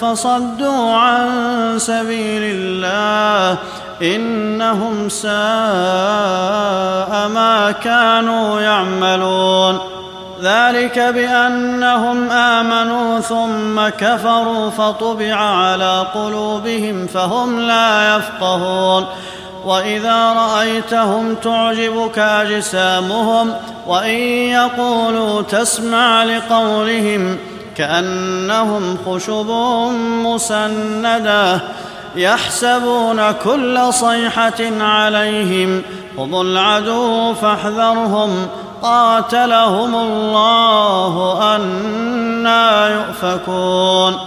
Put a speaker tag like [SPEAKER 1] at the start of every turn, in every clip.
[SPEAKER 1] فصدوا عن سبيل الله إنهم ساء ما كانوا يعملون ذلك بأنهم آمنوا ثم كفروا فطبع على قلوبهم فهم لا يفقهون واذا رايتهم تعجبك اجسامهم وان يقولوا تسمع لقولهم كانهم خشب مسنده يحسبون كل صيحه عليهم هم العدو فاحذرهم قاتلهم الله انا يؤفكون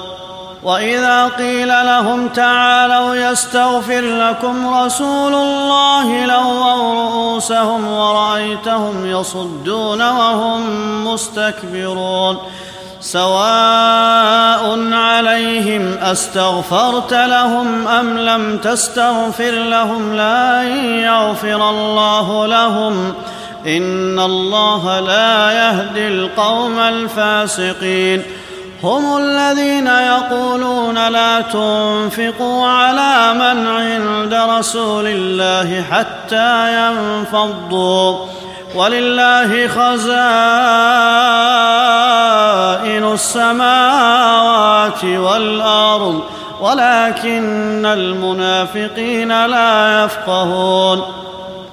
[SPEAKER 1] واذا قيل لهم تعالوا يستغفر لكم رسول الله لووا رؤوسهم ورايتهم يصدون وهم مستكبرون سواء عليهم استغفرت لهم ام لم تستغفر لهم لن يغفر الله لهم ان الله لا يهدي القوم الفاسقين هم الذين يقولون لا تنفقوا على من عند رسول الله حتى ينفضوا ولله خزائن السماوات والارض ولكن المنافقين لا يفقهون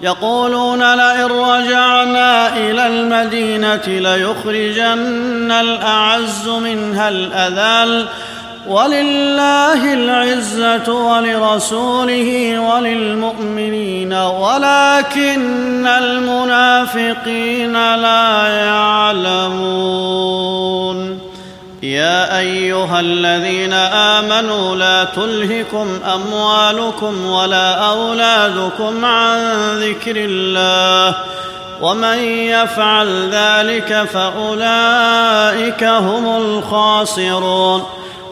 [SPEAKER 1] يقولون لئن رجعنا الى المدينه ليخرجن الاعز منها الاذل ولله العزه ولرسوله وللمؤمنين ولكن المنافقين لا يعلمون يا ايها الذين امنوا لا تلهكم اموالكم ولا اولادكم عن ذكر الله ومن يفعل ذلك فاولئك هم الخاسرون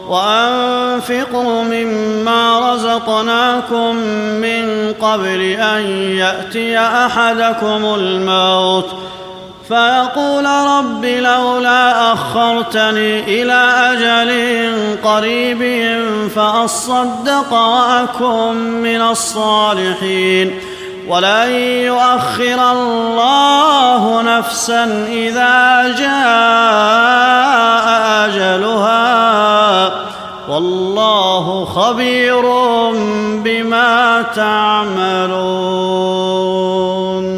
[SPEAKER 1] وانفقوا مما رزقناكم من قبل ان ياتي احدكم الموت فيقول رب لولا أخرتني إلى أجل قريب فأصدق وأكن من الصالحين ولن يؤخر الله نفسا إذا جاء أجلها والله خبير بما تعملون